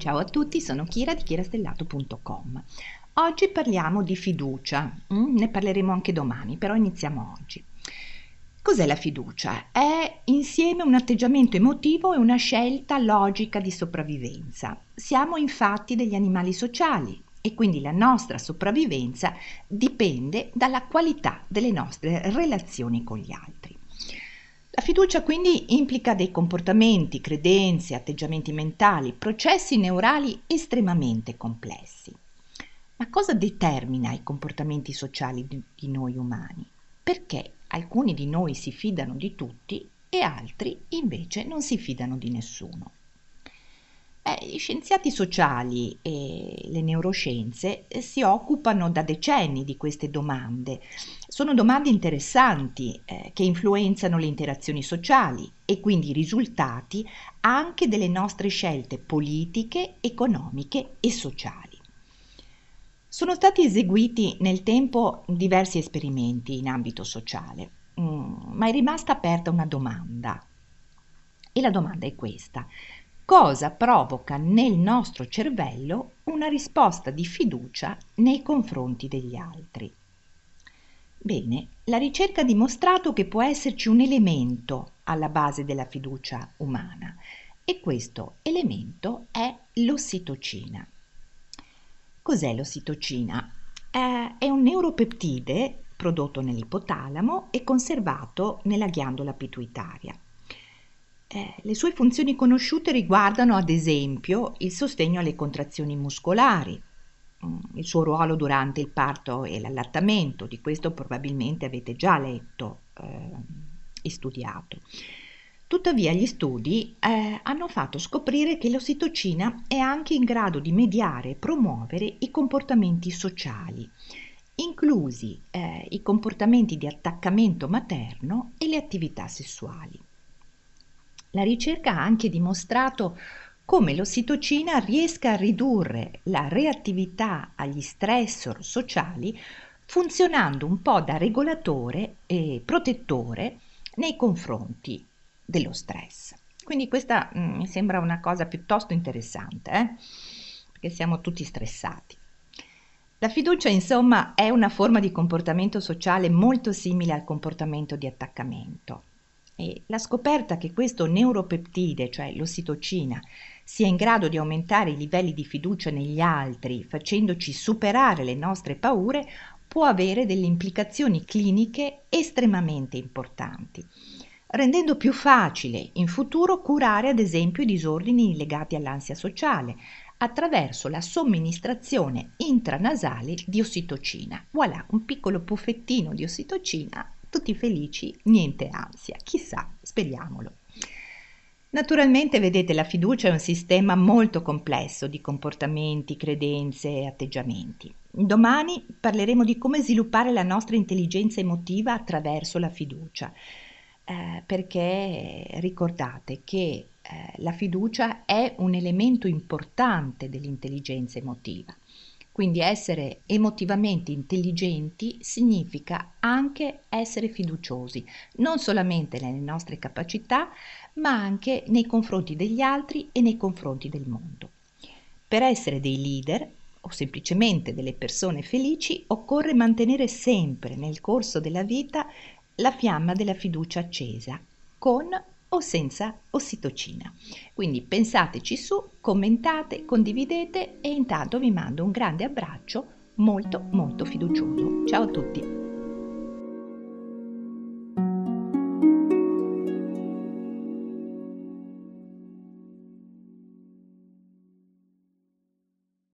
Ciao a tutti, sono Kira di kirastellato.com. Oggi parliamo di fiducia, mm, ne parleremo anche domani, però iniziamo oggi. Cos'è la fiducia? È insieme un atteggiamento emotivo e una scelta logica di sopravvivenza. Siamo infatti degli animali sociali e quindi la nostra sopravvivenza dipende dalla qualità delle nostre relazioni con gli altri. La fiducia quindi implica dei comportamenti, credenze, atteggiamenti mentali, processi neurali estremamente complessi. Ma cosa determina i comportamenti sociali di, noi umani? Perché alcuni di noi si fidano di tutti e altri invece non si fidano di nessuno? Eh, gli scienziati sociali e le neuroscienze eh, si occupano da decenni di queste domande. Sono domande interessanti eh, che influenzano le interazioni sociali e quindi i risultati anche delle nostre scelte politiche, economiche e sociali. Sono stati eseguiti nel tempo diversi esperimenti in ambito sociale, mm, ma è rimasta aperta una domanda. E la domanda è questa cosa provoca nel nostro cervello una risposta di fiducia nei confronti degli altri. Bene, la ricerca ha dimostrato che può esserci un elemento alla base della fiducia umana e questo elemento è l'ossitocina. Cos'è l'ossitocina? È un neuropeptide prodotto nell'ipotalamo e conservato nella ghiandola pituitaria. Eh, le sue funzioni conosciute riguardano ad esempio il sostegno alle contrazioni muscolari, mm, il suo ruolo durante il parto e l'allattamento, di questo probabilmente avete già letto eh, e studiato. Tuttavia gli studi eh, hanno fatto scoprire che l'ossitocina è anche in grado di mediare e promuovere i comportamenti sociali, inclusi eh, i comportamenti di attaccamento materno e le attività sessuali. La ricerca ha anche dimostrato come l'ossitocina riesca a ridurre la reattività agli stressor sociali funzionando un po' da regolatore e protettore nei confronti dello stress. Quindi questa mm, mi sembra una cosa piuttosto interessante, eh? perché siamo tutti stressati. La fiducia, insomma, è una forma di comportamento sociale molto simile al comportamento di attaccamento. E la scoperta che questo neuropeptide, cioè l'ossitocina, sia in grado di aumentare i livelli di fiducia negli altri, facendoci superare le nostre paure, può avere delle implicazioni cliniche estremamente importanti, rendendo più facile in futuro curare ad esempio i disordini legati all'ansia sociale, attraverso la somministrazione intranasale di ossitocina. Voilà, un piccolo puffettino di ossitocina tutti felici, niente ansia, chissà, speriamolo. Naturalmente, vedete, la fiducia è un sistema molto complesso di comportamenti, credenze e atteggiamenti. Domani parleremo di come sviluppare la nostra intelligenza emotiva attraverso la fiducia, eh, perché ricordate che eh, la fiducia è un elemento importante dell'intelligenza emotiva. Quindi essere emotivamente intelligenti significa anche essere fiduciosi, non solamente nelle nostre capacità, ma anche nei confronti degli altri e nei confronti del mondo. Per essere dei leader o semplicemente delle persone felici occorre mantenere sempre nel corso della vita la fiamma della fiducia accesa, con o senza ossitocina. Quindi pensateci su, commentate, condividete e intanto vi mando un grande abbraccio molto molto fiducioso. Ciao a tutti!